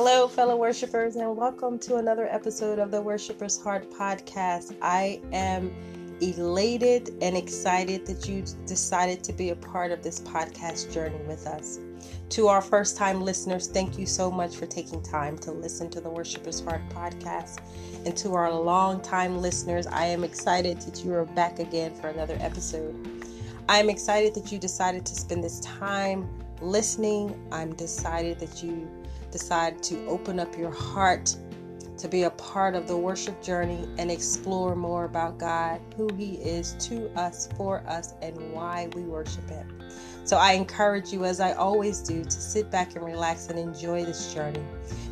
Hello, fellow worshipers, and welcome to another episode of the Worshipers Heart podcast. I am elated and excited that you decided to be a part of this podcast journey with us. To our first time listeners, thank you so much for taking time to listen to the Worshipers Heart podcast. And to our long time listeners, I am excited that you are back again for another episode. I am excited that you decided to spend this time listening. I'm decided that you decide to open up your heart to be a part of the worship journey and explore more about God, who He is to us, for us, and why we worship Him. So I encourage you, as I always do, to sit back and relax and enjoy this journey.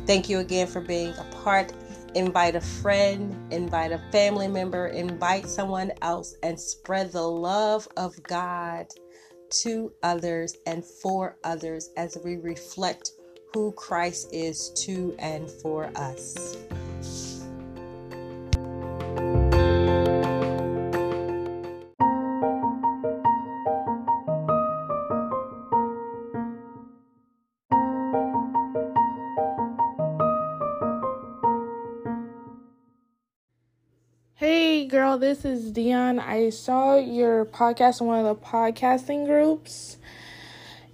Thank you again for being a part. Invite a friend, invite a family member, invite someone else, and spread the love of God to others and for others as we reflect who Christ is to and for us. Hey girl, this is Dion. I saw your podcast in one of the podcasting groups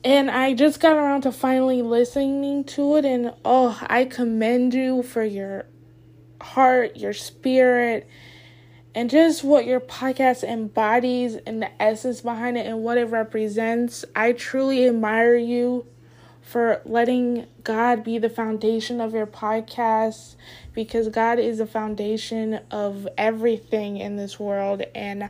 and I just got around to finally listening to it, and oh, I commend you for your heart, your spirit, and just what your podcast embodies and the essence behind it and what it represents. I truly admire you for letting God be the foundation of your podcast because God is the foundation of everything in this world and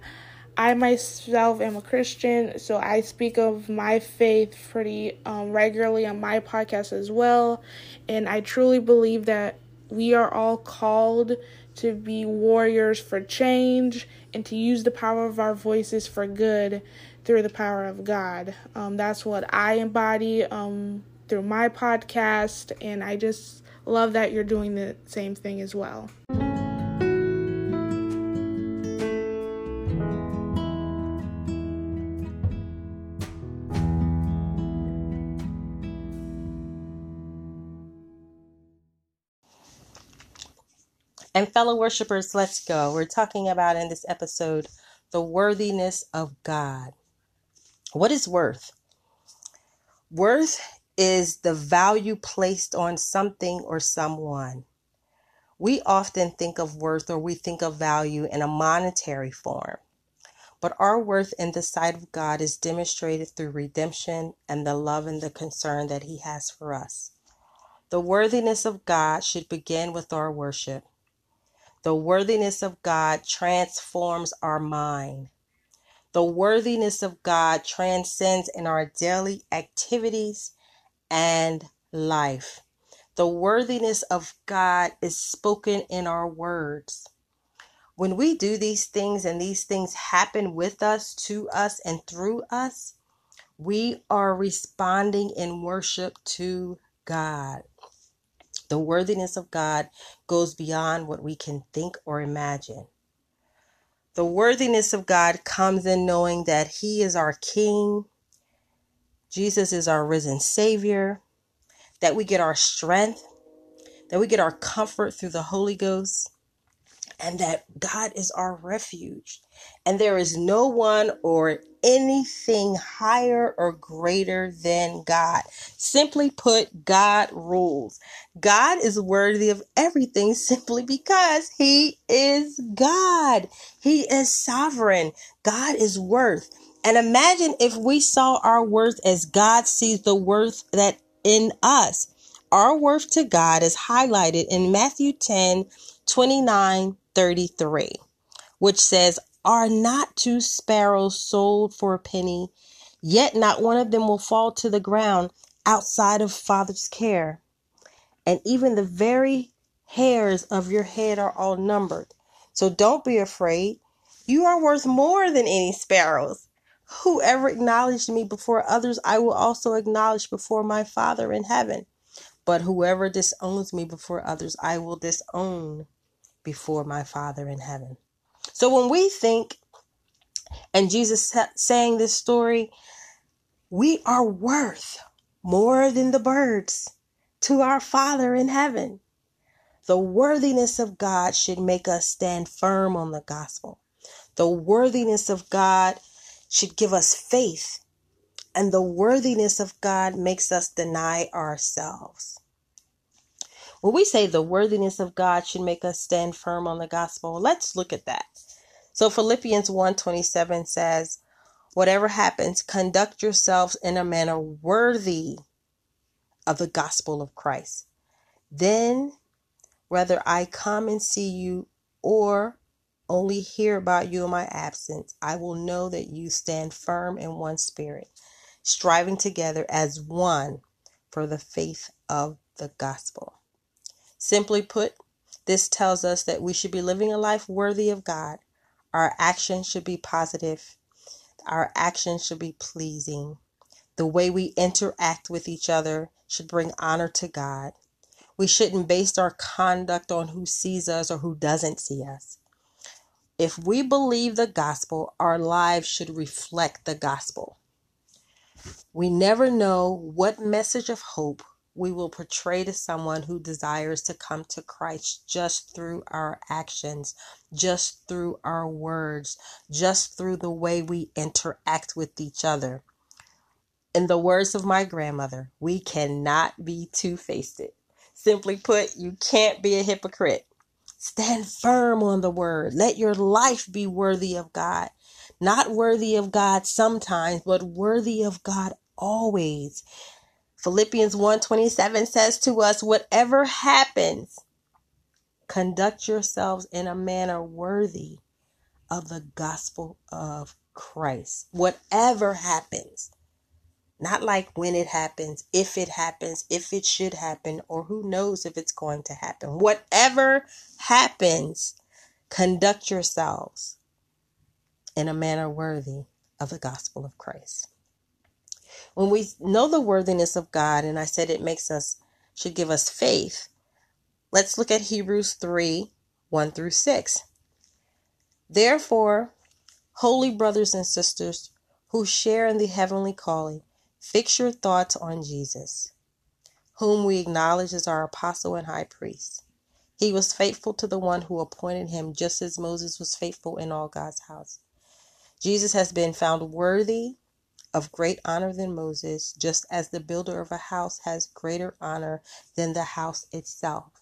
I myself am a Christian, so I speak of my faith pretty um, regularly on my podcast as well. And I truly believe that we are all called to be warriors for change and to use the power of our voices for good through the power of God. Um, that's what I embody um, through my podcast, and I just love that you're doing the same thing as well. And fellow worshipers, let's go. We're talking about in this episode the worthiness of God. What is worth? Worth is the value placed on something or someone. We often think of worth or we think of value in a monetary form. But our worth in the sight of God is demonstrated through redemption and the love and the concern that He has for us. The worthiness of God should begin with our worship. The worthiness of God transforms our mind. The worthiness of God transcends in our daily activities and life. The worthiness of God is spoken in our words. When we do these things and these things happen with us, to us, and through us, we are responding in worship to God. The worthiness of God goes beyond what we can think or imagine. The worthiness of God comes in knowing that He is our King, Jesus is our risen Savior, that we get our strength, that we get our comfort through the Holy Ghost, and that God is our refuge. And there is no one or anything higher or greater than God. Simply put, God rules. God is worthy of everything simply because He is God. He is sovereign. God is worth. And imagine if we saw our worth as God sees the worth that in us. Our worth to God is highlighted in Matthew 10 29 33, which says, Are not two sparrows sold for a penny? Yet not one of them will fall to the ground outside of Father's care. And even the very hairs of your head are all numbered. So don't be afraid. You are worth more than any sparrows. Whoever acknowledged me before others, I will also acknowledge before my Father in heaven. But whoever disowns me before others, I will disown before my Father in heaven. So when we think, and Jesus saying this story, we are worth more than the birds to our Father in heaven. The worthiness of God should make us stand firm on the gospel. The worthiness of God should give us faith. And the worthiness of God makes us deny ourselves. When we say the worthiness of God should make us stand firm on the gospel, let's look at that. So Philippians 1:27 says, "Whatever happens, conduct yourselves in a manner worthy of the gospel of Christ. Then whether I come and see you or only hear about you in my absence, I will know that you stand firm in one spirit, striving together as one for the faith of the gospel. Simply put, this tells us that we should be living a life worthy of God. Our actions should be positive. Our actions should be pleasing. The way we interact with each other should bring honor to God. We shouldn't base our conduct on who sees us or who doesn't see us. If we believe the gospel, our lives should reflect the gospel. We never know what message of hope we will portray to someone who desires to come to Christ just through our actions, just through our words, just through the way we interact with each other. In the words of my grandmother, we cannot be two faced. Simply put, you can't be a hypocrite. Stand firm on the word. Let your life be worthy of God. Not worthy of God sometimes, but worthy of God always. Philippians 1:27 says to us, whatever happens, conduct yourselves in a manner worthy of the gospel of Christ. Whatever happens. Not like when it happens, if it happens, if it should happen, or who knows if it's going to happen. Whatever happens, conduct yourselves in a manner worthy of the gospel of Christ. When we know the worthiness of God, and I said it makes us, should give us faith, let's look at Hebrews 3 1 through 6. Therefore, holy brothers and sisters who share in the heavenly calling, fix your thoughts on Jesus, whom we acknowledge as our apostle and high priest. He was faithful to the one who appointed him, just as Moses was faithful in all God's house. Jesus has been found worthy of great honor than Moses, just as the builder of a house has greater honor than the house itself.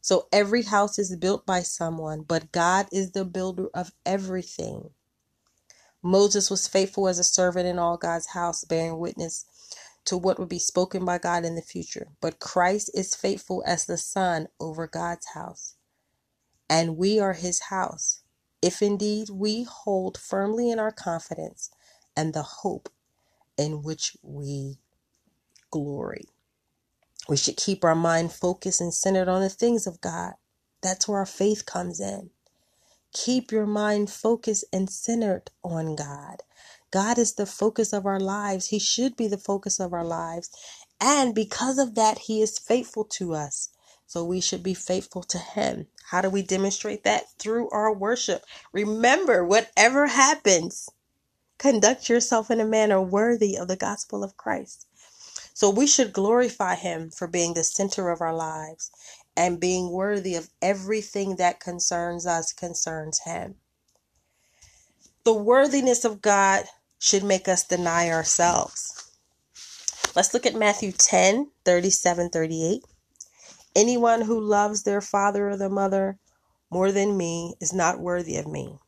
So every house is built by someone, but God is the builder of everything. Moses was faithful as a servant in all God's house, bearing witness to what would be spoken by God in the future. But Christ is faithful as the Son over God's house. And we are his house, if indeed we hold firmly in our confidence and the hope in which we glory. We should keep our mind focused and centered on the things of God. That's where our faith comes in. Keep your mind focused and centered on God. God is the focus of our lives. He should be the focus of our lives. And because of that, He is faithful to us. So we should be faithful to Him. How do we demonstrate that? Through our worship. Remember, whatever happens, Conduct yourself in a manner worthy of the gospel of Christ. So we should glorify him for being the center of our lives and being worthy of everything that concerns us concerns him. The worthiness of God should make us deny ourselves. Let's look at Matthew 10 37 38. Anyone who loves their father or their mother more than me is not worthy of me.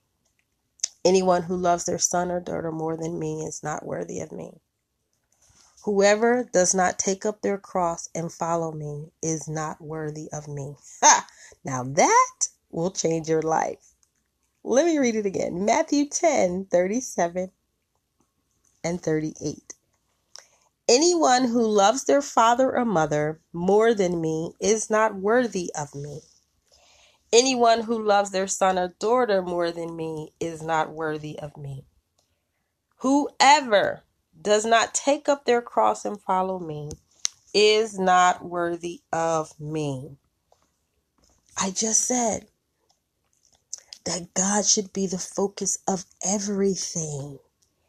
Anyone who loves their son or daughter more than me is not worthy of me. Whoever does not take up their cross and follow me is not worthy of me. Ha! Now that will change your life. Let me read it again Matthew 10 37 and 38. Anyone who loves their father or mother more than me is not worthy of me. Anyone who loves their son or daughter more than me is not worthy of me. Whoever does not take up their cross and follow me is not worthy of me. I just said that God should be the focus of everything.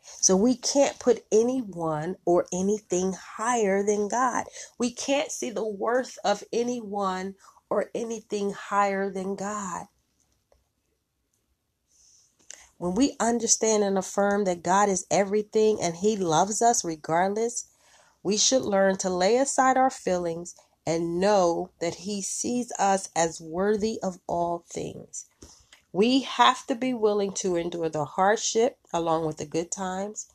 So we can't put anyone or anything higher than God. We can't see the worth of anyone or anything higher than God. When we understand and affirm that God is everything and He loves us regardless, we should learn to lay aside our feelings and know that He sees us as worthy of all things. We have to be willing to endure the hardship along with the good times.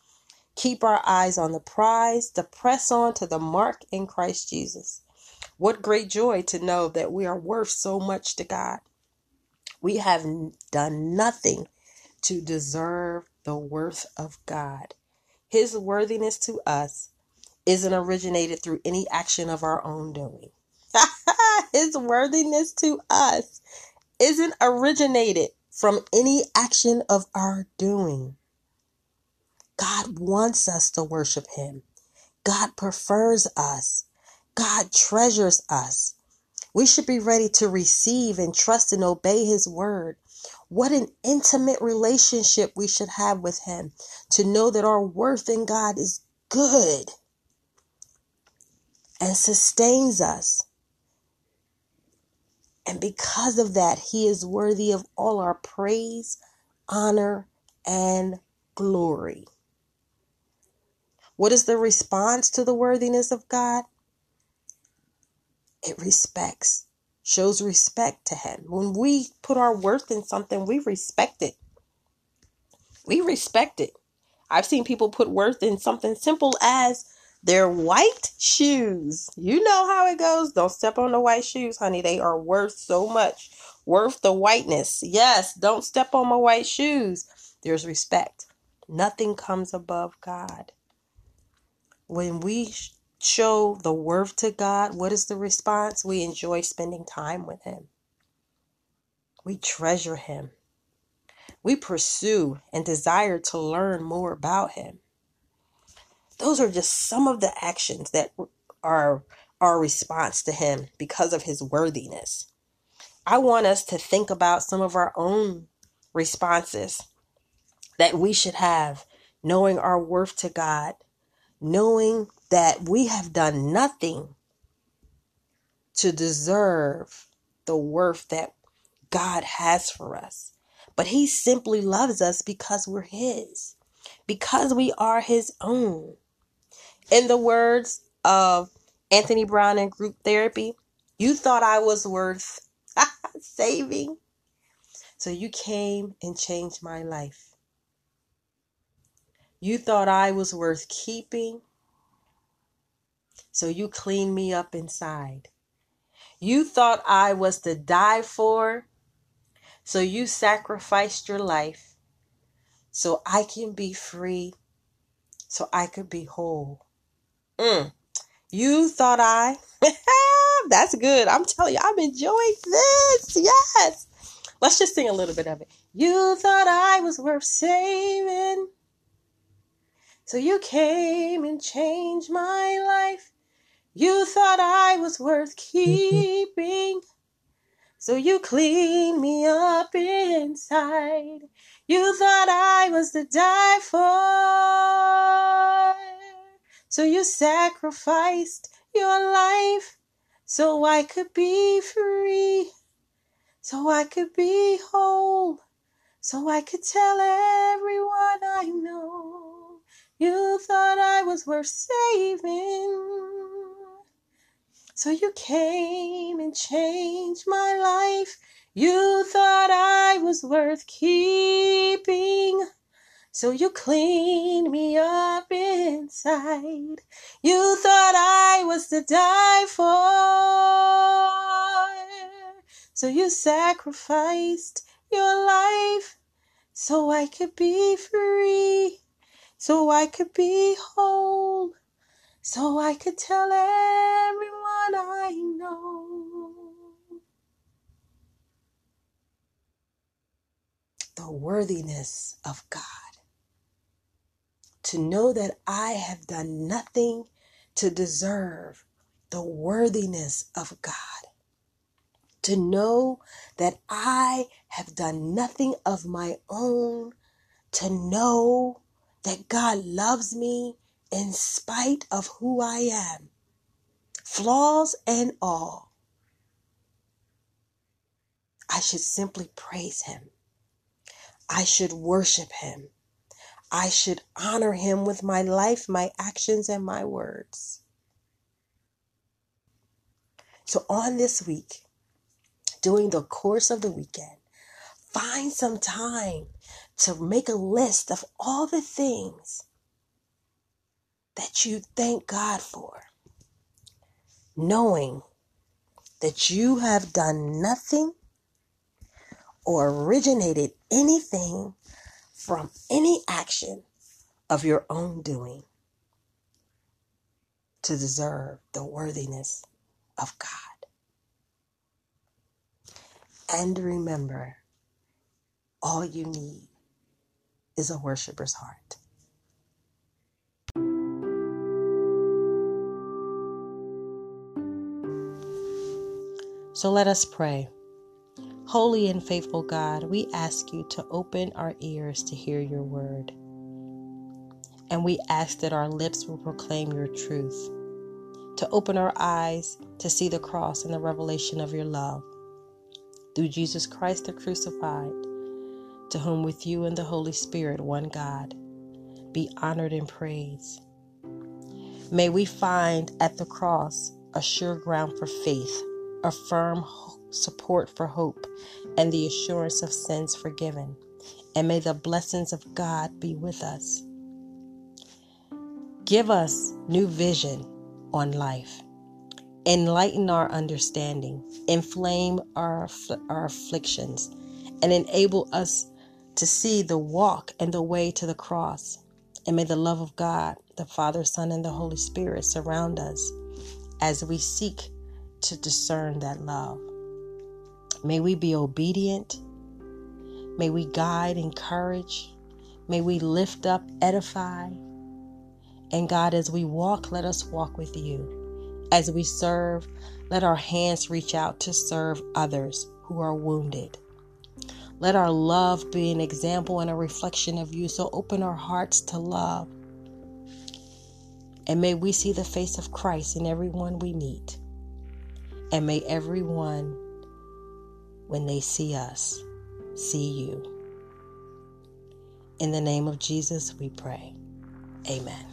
Keep our eyes on the prize, to press on to the mark in Christ Jesus. What great joy to know that we are worth so much to God. We have done nothing to deserve the worth of God. His worthiness to us isn't originated through any action of our own doing. His worthiness to us isn't originated from any action of our doing. God wants us to worship Him. God prefers us. God treasures us. We should be ready to receive and trust and obey His word. What an intimate relationship we should have with Him to know that our worth in God is good and sustains us. And because of that, He is worthy of all our praise, honor, and glory. What is the response to the worthiness of God? It respects, shows respect to Him. When we put our worth in something, we respect it. We respect it. I've seen people put worth in something simple as their white shoes. You know how it goes. Don't step on the white shoes, honey. They are worth so much. Worth the whiteness. Yes, don't step on my white shoes. There's respect. Nothing comes above God. When we show the worth to God, what is the response? We enjoy spending time with Him. We treasure Him. We pursue and desire to learn more about Him. Those are just some of the actions that are our response to Him because of His worthiness. I want us to think about some of our own responses that we should have, knowing our worth to God, knowing that we have done nothing to deserve the worth that God has for us. But He simply loves us because we're His, because we are His own. In the words of Anthony Brown in group therapy, you thought I was worth saving. So you came and changed my life. You thought I was worth keeping. So you cleaned me up inside. You thought I was to die for. So you sacrificed your life so I can be free, so I could be whole. Mm. You thought I. That's good. I'm telling you, I'm enjoying this. Yes. Let's just sing a little bit of it. You thought I was worth saving. So you came and changed my life. You thought I was worth mm-hmm. keeping. So you cleaned me up inside. You thought I was to die for. So you sacrificed your life so I could be free, so I could be whole, so I could tell everyone I know you thought I was worth saving. So you came and changed my life. You thought I was worth keeping. So you cleaned me up inside. You thought I was to die for. So you sacrificed your life so I could be free, so I could be whole, so I could tell everyone I know. The worthiness of God to know that I have done nothing to deserve the worthiness of God. To know that I have done nothing of my own. To know that God loves me in spite of who I am, flaws and all. I should simply praise Him. I should worship Him. I should honor Him with my life, my actions, and my words. So, on this week, during the course of the weekend, find some time to make a list of all the things that you thank God for, knowing that you have done nothing or originated anything from any action of your own doing to deserve the worthiness of God. And remember, all you need is a worshiper's heart. So let us pray. Holy and faithful God, we ask you to open our ears to hear your word. And we ask that our lips will proclaim your truth, to open our eyes to see the cross and the revelation of your love. Through Jesus Christ the crucified, to whom with you and the Holy Spirit, one God, be honored and praised. May we find at the cross a sure ground for faith, a firm support for hope, and the assurance of sins forgiven. And may the blessings of God be with us. Give us new vision on life. Enlighten our understanding, inflame our, our afflictions, and enable us to see the walk and the way to the cross. And may the love of God, the Father, Son, and the Holy Spirit surround us as we seek to discern that love. May we be obedient. May we guide, encourage. May we lift up, edify. And God, as we walk, let us walk with you. As we serve, let our hands reach out to serve others who are wounded. Let our love be an example and a reflection of you. So open our hearts to love. And may we see the face of Christ in everyone we meet. And may everyone, when they see us, see you. In the name of Jesus, we pray. Amen.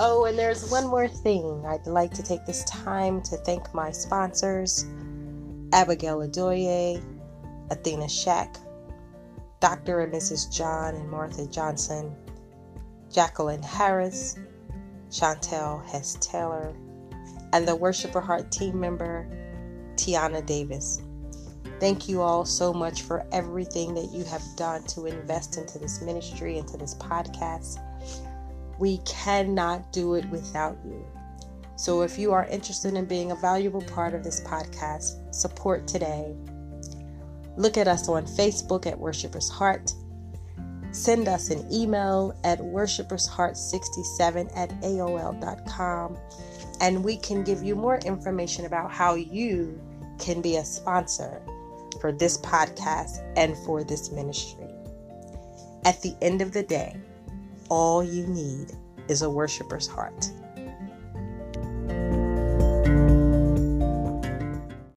Oh, and there's one more thing. I'd like to take this time to thank my sponsors Abigail Adoye, Athena Shack, Dr. and Mrs. John and Martha Johnson, Jacqueline Harris, Chantel Hess Taylor, and the Worshiper Heart team member, Tiana Davis. Thank you all so much for everything that you have done to invest into this ministry, into this podcast. We cannot do it without you. So if you are interested in being a valuable part of this podcast, support today. Look at us on Facebook at Worshipers Heart. Send us an email at worshipersheart67 at AOL.com and we can give you more information about how you can be a sponsor for this podcast and for this ministry. At the end of the day, all you need is a worshiper's heart.